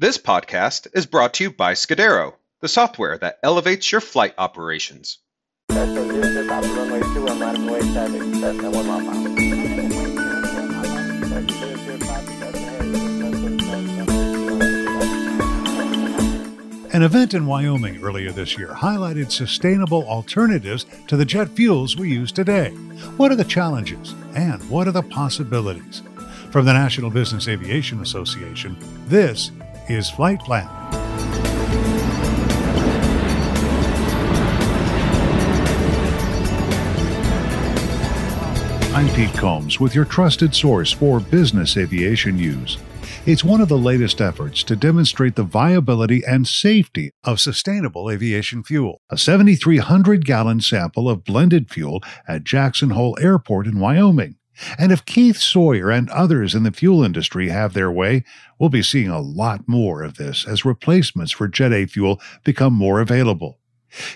This podcast is brought to you by Scudero, the software that elevates your flight operations. An event in Wyoming earlier this year highlighted sustainable alternatives to the jet fuels we use today. What are the challenges and what are the possibilities? From the National Business Aviation Association, this is Flight Plan. I'm Pete Combs with your trusted source for business aviation news. It's one of the latest efforts to demonstrate the viability and safety of sustainable aviation fuel. A 7,300 gallon sample of blended fuel at Jackson Hole Airport in Wyoming. And if Keith Sawyer and others in the fuel industry have their way, we'll be seeing a lot more of this as replacements for Jet A fuel become more available.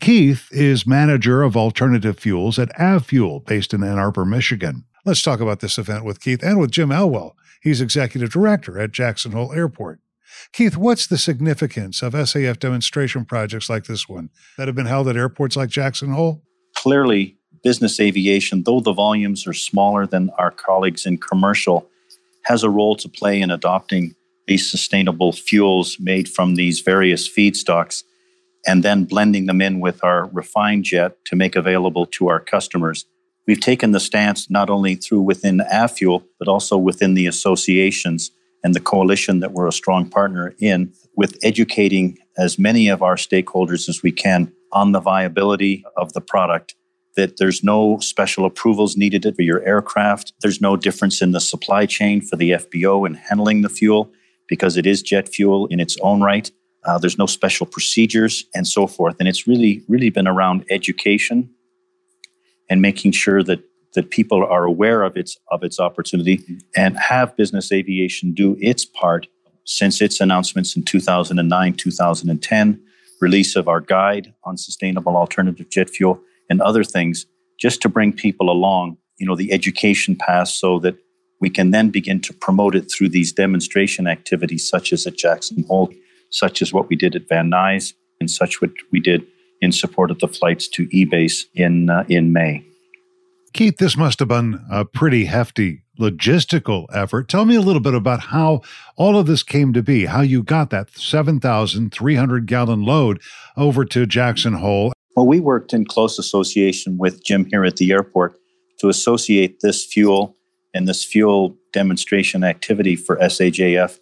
Keith is manager of alternative fuels at AvFuel based in Ann Arbor, Michigan. Let's talk about this event with Keith and with Jim Elwell. He's executive director at Jackson Hole Airport. Keith, what's the significance of SAF demonstration projects like this one that have been held at airports like Jackson Hole? Clearly, business aviation, though the volumes are smaller than our colleagues in commercial, has a role to play in adopting these sustainable fuels made from these various feedstocks and then blending them in with our refined jet to make available to our customers. We've taken the stance not only through within AvFuel, but also within the associations and the coalition that we're a strong partner in with educating as many of our stakeholders as we can on the viability of the product. That there's no special approvals needed for your aircraft. There's no difference in the supply chain for the FBO in handling the fuel because it is jet fuel in its own right. Uh, there's no special procedures and so forth. And it's really, really been around education and making sure that that people are aware of its of its opportunity and have business aviation do its part since its announcements in 2009 2010 release of our guide on sustainable alternative jet fuel and other things just to bring people along you know the education path so that we can then begin to promote it through these demonstration activities such as at Jackson Hole such as what we did at Van Nuys and such what we did in support of the flights to EBACE in, uh, in May. Keith, this must have been a pretty hefty logistical effort. Tell me a little bit about how all of this came to be, how you got that 7,300 gallon load over to Jackson Hole. Well, we worked in close association with Jim here at the airport to associate this fuel and this fuel demonstration activity for SAJF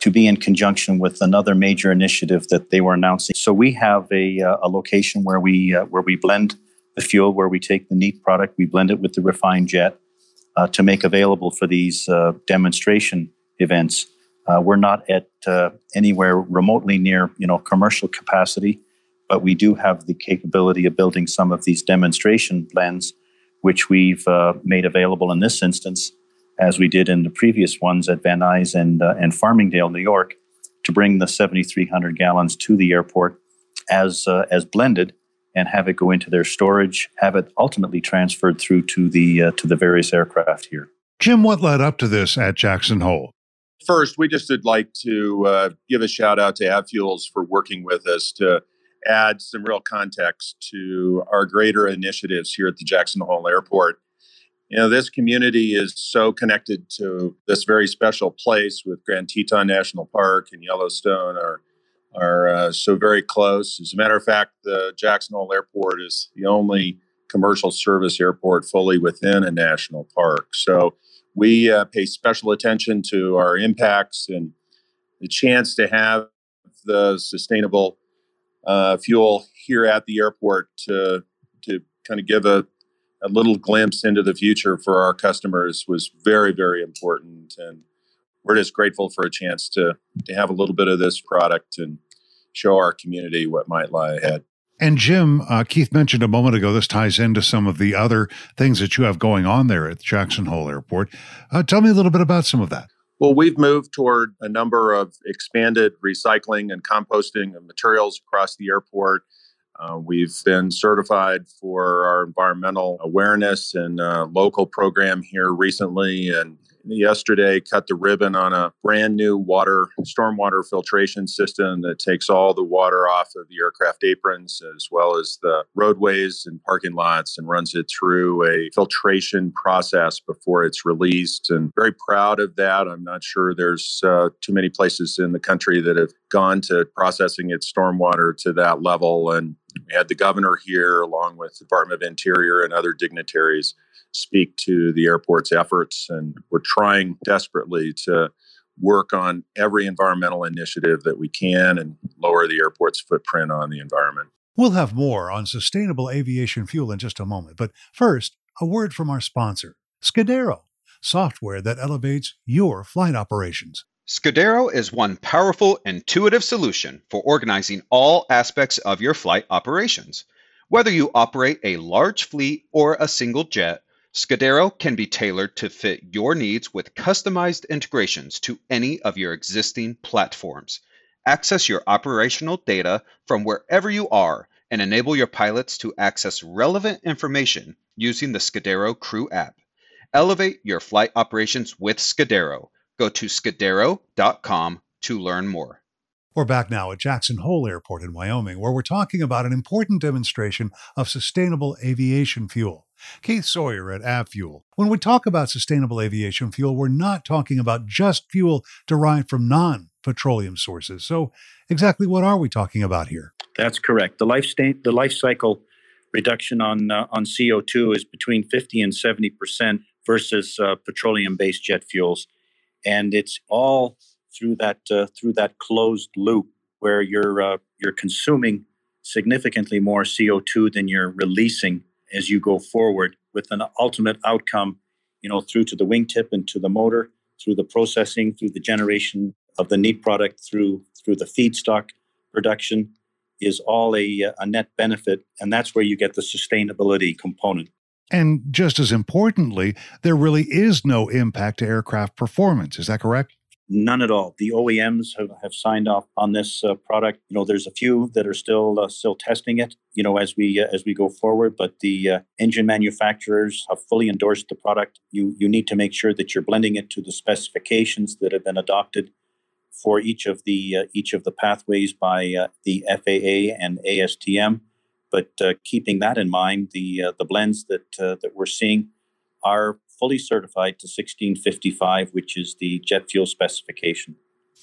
to be in conjunction with another major initiative that they were announcing. So we have a, uh, a location where we uh, where we blend the fuel, where we take the neat product, we blend it with the refined jet uh, to make available for these uh, demonstration events. Uh, we're not at uh, anywhere remotely near you know commercial capacity, but we do have the capability of building some of these demonstration blends, which we've made available in this instance as we did in the previous ones at Van Nuys and, uh, and Farmingdale, New York, to bring the 7,300 gallons to the airport as, uh, as blended and have it go into their storage, have it ultimately transferred through to the, uh, to the various aircraft here. Jim, what led up to this at Jackson Hole? First, we just would like to uh, give a shout out to AvFuels for working with us to add some real context to our greater initiatives here at the Jackson Hole Airport. You know this community is so connected to this very special place with grand teton national park and yellowstone are are uh, so very close. As a matter of fact the jackson hole airport is the only commercial service airport fully within a national park. So we uh, pay special attention to our impacts and the chance to have the sustainable fuel here at the airport to to kind of give a a little glimpse into the future for our customers was very, very important. And we're just grateful for a chance to, to have a little bit of this product and show our community what might lie ahead. And Jim, uh, Keith mentioned a moment ago, this ties into some of the other things that you have going on there at Jackson Hole Airport. Uh, tell me a little bit about some of that. Well, we've moved toward a number of expanded recycling and composting of materials across the airport. Uh, we've been certified for our environmental awareness and uh, local program here recently, and yesterday cut the ribbon on a brand new water stormwater filtration system that takes all the water off of the aircraft aprons as well as the roadways and parking lots and runs it through a filtration process before it's released. And very proud of that. I'm not sure there's uh, too many places in the country that have gone to processing its stormwater to that level. And we had the governor here along with the department of interior and other dignitaries speak to the airport's efforts. And we're trying desperately to work on every environmental initiative that we can and lower the airport's footprint on the environment. We'll have more on sustainable aviation fuel in just a moment. But first, a word from our sponsor, Scudero, software that elevates your flight operations. Scudero is one powerful, intuitive solution for organizing all aspects of your flight operations. Whether you operate a large fleet or a single jet, Scudero can be tailored to fit your needs with customized integrations to any of your existing platforms. Access your operational data from wherever you are and enable your pilots to access relevant information using the Scudero Crew app. Elevate your flight operations with Scudero. Go to scudero.com to learn more. We're back now at Jackson Hole Airport in Wyoming, where we're talking about an important demonstration of sustainable aviation fuel. Keith Sawyer at AvFuel. When we talk about sustainable aviation fuel, we're not talking about just fuel derived from non petroleum sources. So, exactly what are we talking about here? That's correct. The life, sta- the life cycle reduction on, uh, on CO2 is between 50 and 70% versus uh, petroleum based jet fuels. And it's all through that, uh, through that closed loop where you're, uh, you're consuming significantly more CO2 than you're releasing as you go forward with an ultimate outcome, you know, through to the wingtip and to the motor, through the processing, through the generation of the neat product, through through the feedstock production, is all a, a net benefit, and that's where you get the sustainability component. And just as importantly, there really is no impact to aircraft performance. Is that correct? None at all. The OEMs have, have signed off on this uh, product. You know, there's a few that are still uh, still testing it. You know, as we uh, as we go forward, but the uh, engine manufacturers have fully endorsed the product. You you need to make sure that you're blending it to the specifications that have been adopted for each of the uh, each of the pathways by uh, the FAA and ASTM. But keeping that in mind, the the blends that that we're seeing are fully certified to 1655, which is the jet fuel specification.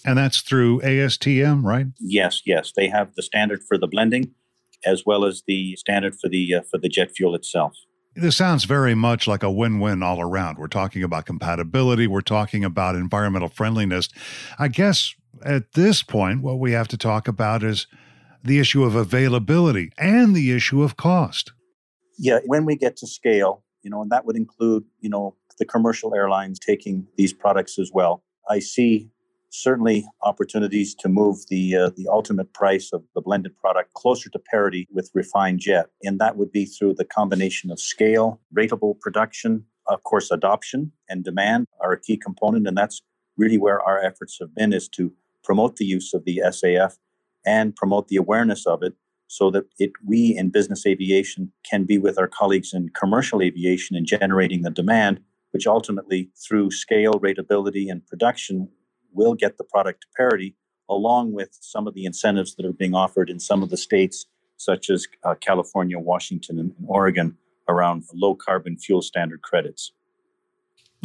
And that's through ASTM, right? Yes, yes. They have the standard for the blending as well as the standard for the uh, for the jet fuel itself. This sounds very much like a win-win all around. We're talking about compatibility, we're talking about environmental friendliness. I guess at this point what we have to talk about is the issue of availability and the issue of cost. Yeah, when we get to scale, you know, and that would include, you know, the commercial airlines taking these products as well. I see certainly opportunities to move the uh, the ultimate price of the blended product closer to parity with refined jet, and that would be through the combination of scale, rateable production, of course, adoption and demand are a key component, and that's really where our efforts have been is to promote the use of the SAF and promote the awareness of it so that it, we in business aviation can be with our colleagues in commercial aviation in generating the demand, which ultimately, through scale, rateability, and production, will get the product to parity, along with some of the incentives that are being offered in some of the states, such as uh, California, Washington, and Oregon, around low carbon fuel standard credits.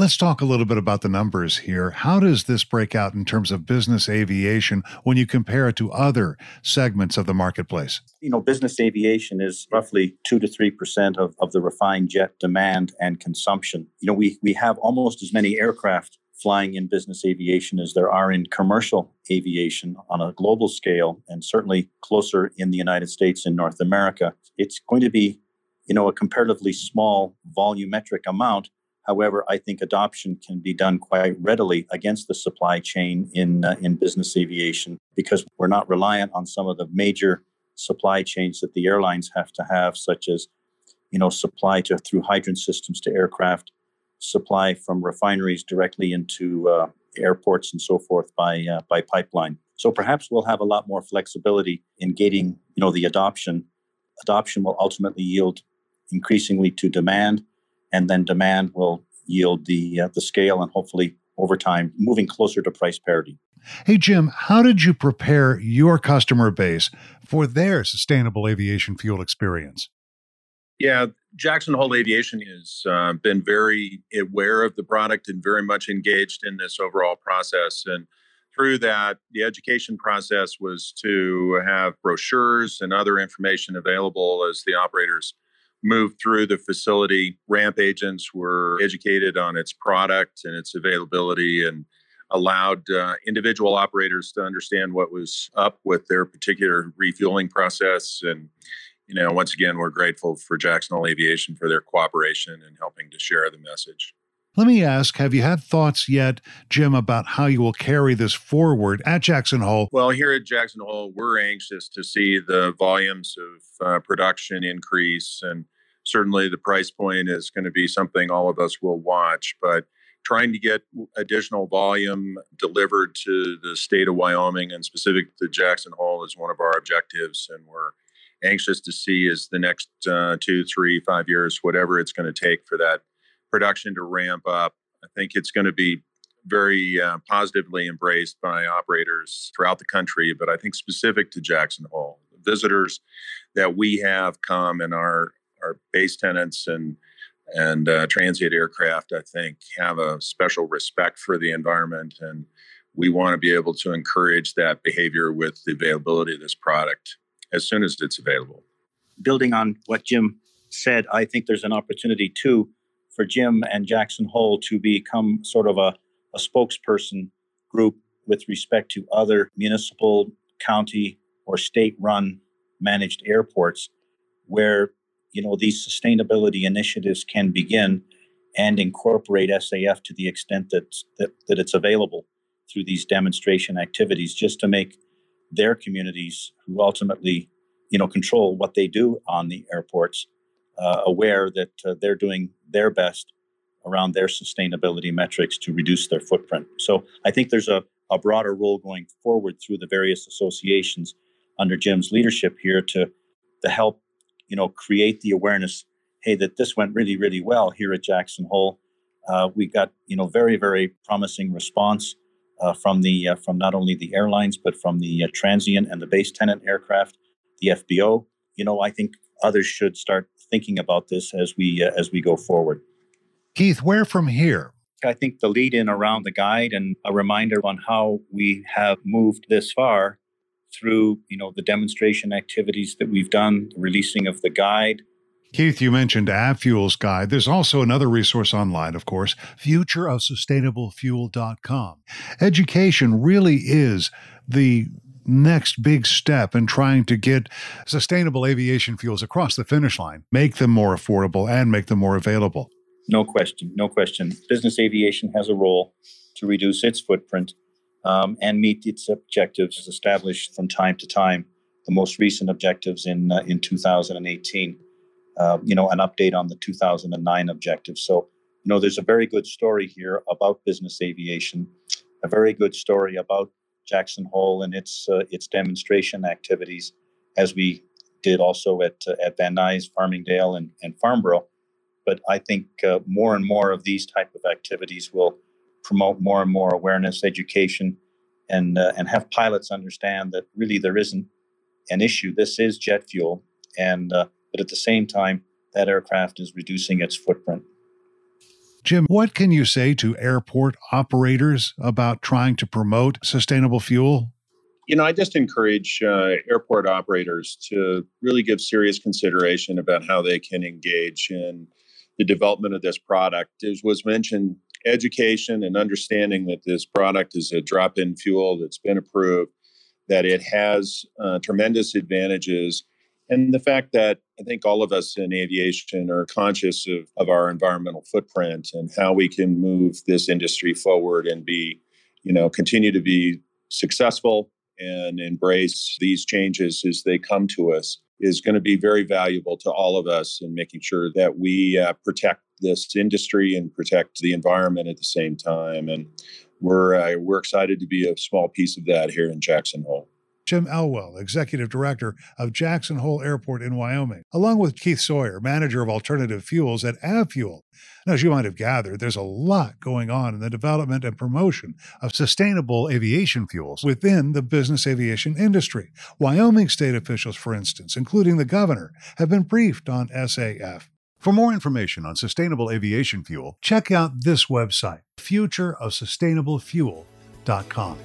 Let's talk a little bit about the numbers here. How does this break out in terms of business aviation when you compare it to other segments of the marketplace? You know, business aviation is roughly 2 to 3% of, of the refined jet demand and consumption. You know, we, we have almost as many aircraft flying in business aviation as there are in commercial aviation on a global scale, and certainly closer in the United States and North America. It's going to be, you know, a comparatively small volumetric amount However, I think adoption can be done quite readily against the supply chain in uh, in business aviation because we're not reliant on some of the major supply chains that the airlines have to have, such as you know supply to through hydrant systems to aircraft, supply from refineries directly into uh, airports and so forth by uh, by pipeline. So perhaps we'll have a lot more flexibility in gating you know the adoption. Adoption will ultimately yield increasingly to demand and then demand will yield the uh, the scale and hopefully over time moving closer to price parity. Hey, Jim, how did you prepare your customer base for their sustainable aviation fuel experience? Yeah, Jackson Hole Aviation has uh, been very aware of the product and very much engaged in this overall process. And through that, the education process was to have brochures and other information available as the operators moved through the facility. Ramp agents were educated on its product and its availability and allowed uh, individual operators to understand what was up with their particular refueling process. And, you know, once again, we're grateful for Jackson Hole Aviation for their cooperation and helping to share the message. Let me ask Have you had thoughts yet, Jim, about how you will carry this forward at Jackson Hole? Well, here at Jackson Hole, we're anxious to see the volumes of uh, production increase. And certainly the price point is going to be something all of us will watch. But trying to get additional volume delivered to the state of Wyoming and specific to Jackson Hole is one of our objectives. And we're anxious to see as the next uh, two, three, five years, whatever it's going to take for that production to ramp up. I think it's going to be very uh, positively embraced by operators throughout the country, but I think specific to Jackson Hole, visitors that we have come and our our base tenants and and uh, transient aircraft, I think, have a special respect for the environment, and we want to be able to encourage that behavior with the availability of this product as soon as it's available. Building on what Jim said, I think there's an opportunity too for Jim and Jackson Hole to become sort of a, a spokesperson group with respect to other municipal, county, or state run managed airports where you know these sustainability initiatives can begin and incorporate SAF to the extent that, that, that it's available through these demonstration activities just to make their communities who ultimately you know control what they do on the airports uh, aware that uh, they're doing their best around their sustainability metrics to reduce their footprint so i think there's a, a broader role going forward through the various associations under jim's leadership here to to help you know, create the awareness, hey, that this went really, really well here at Jackson Hole. Uh, we got, you know, very, very promising response uh, from the uh, from not only the airlines but from the uh, transient and the base tenant aircraft, the FBO. You know, I think others should start thinking about this as we uh, as we go forward. Keith, where from here? I think the lead in around the guide and a reminder on how we have moved this far through you know the demonstration activities that we've done, the releasing of the guide. Keith, you mentioned AvFuel's guide. There's also another resource online, of course, futureofsustainablefuel.com. Education really is the next big step in trying to get sustainable aviation fuels across the finish line, make them more affordable and make them more available. No question, no question. Business aviation has a role to reduce its footprint um, and meet its objectives established from time to time. The most recent objectives in uh, in 2018. Uh, you know, an update on the 2009 objectives. So, you know, there's a very good story here about business aviation, a very good story about Jackson Hole and its uh, its demonstration activities, as we did also at uh, at Van Nuys, Farmingdale, and, and Farnborough. But I think uh, more and more of these type of activities will promote more and more awareness, education, and uh, and have pilots understand that really there isn't an issue. This is jet fuel, and uh, but at the same time, that aircraft is reducing its footprint. Jim, what can you say to airport operators about trying to promote sustainable fuel? You know, I just encourage uh, airport operators to really give serious consideration about how they can engage in the development of this product. As was mentioned, education and understanding that this product is a drop in fuel that's been approved, that it has uh, tremendous advantages, and the fact that I think all of us in aviation are conscious of, of our environmental footprint and how we can move this industry forward and be, you know, continue to be successful and embrace these changes as they come to us is going to be very valuable to all of us in making sure that we uh, protect this industry and protect the environment at the same time. And we're uh, we're excited to be a small piece of that here in Jackson Hole. Jim Elwell, Executive Director of Jackson Hole Airport in Wyoming, along with Keith Sawyer, Manager of Alternative Fuels at AvFuel. Now, as you might have gathered, there's a lot going on in the development and promotion of sustainable aviation fuels within the business aviation industry. Wyoming state officials, for instance, including the governor, have been briefed on SAF. For more information on sustainable aviation fuel, check out this website, futureofsustainablefuel.com.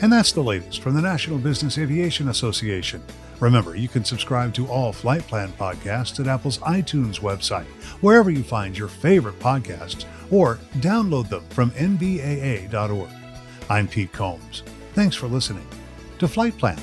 And that's the latest from the National Business Aviation Association. Remember, you can subscribe to all Flight Plan podcasts at Apple's iTunes website, wherever you find your favorite podcasts, or download them from nbaa.org. I'm Pete Combs. Thanks for listening to Flight Plan.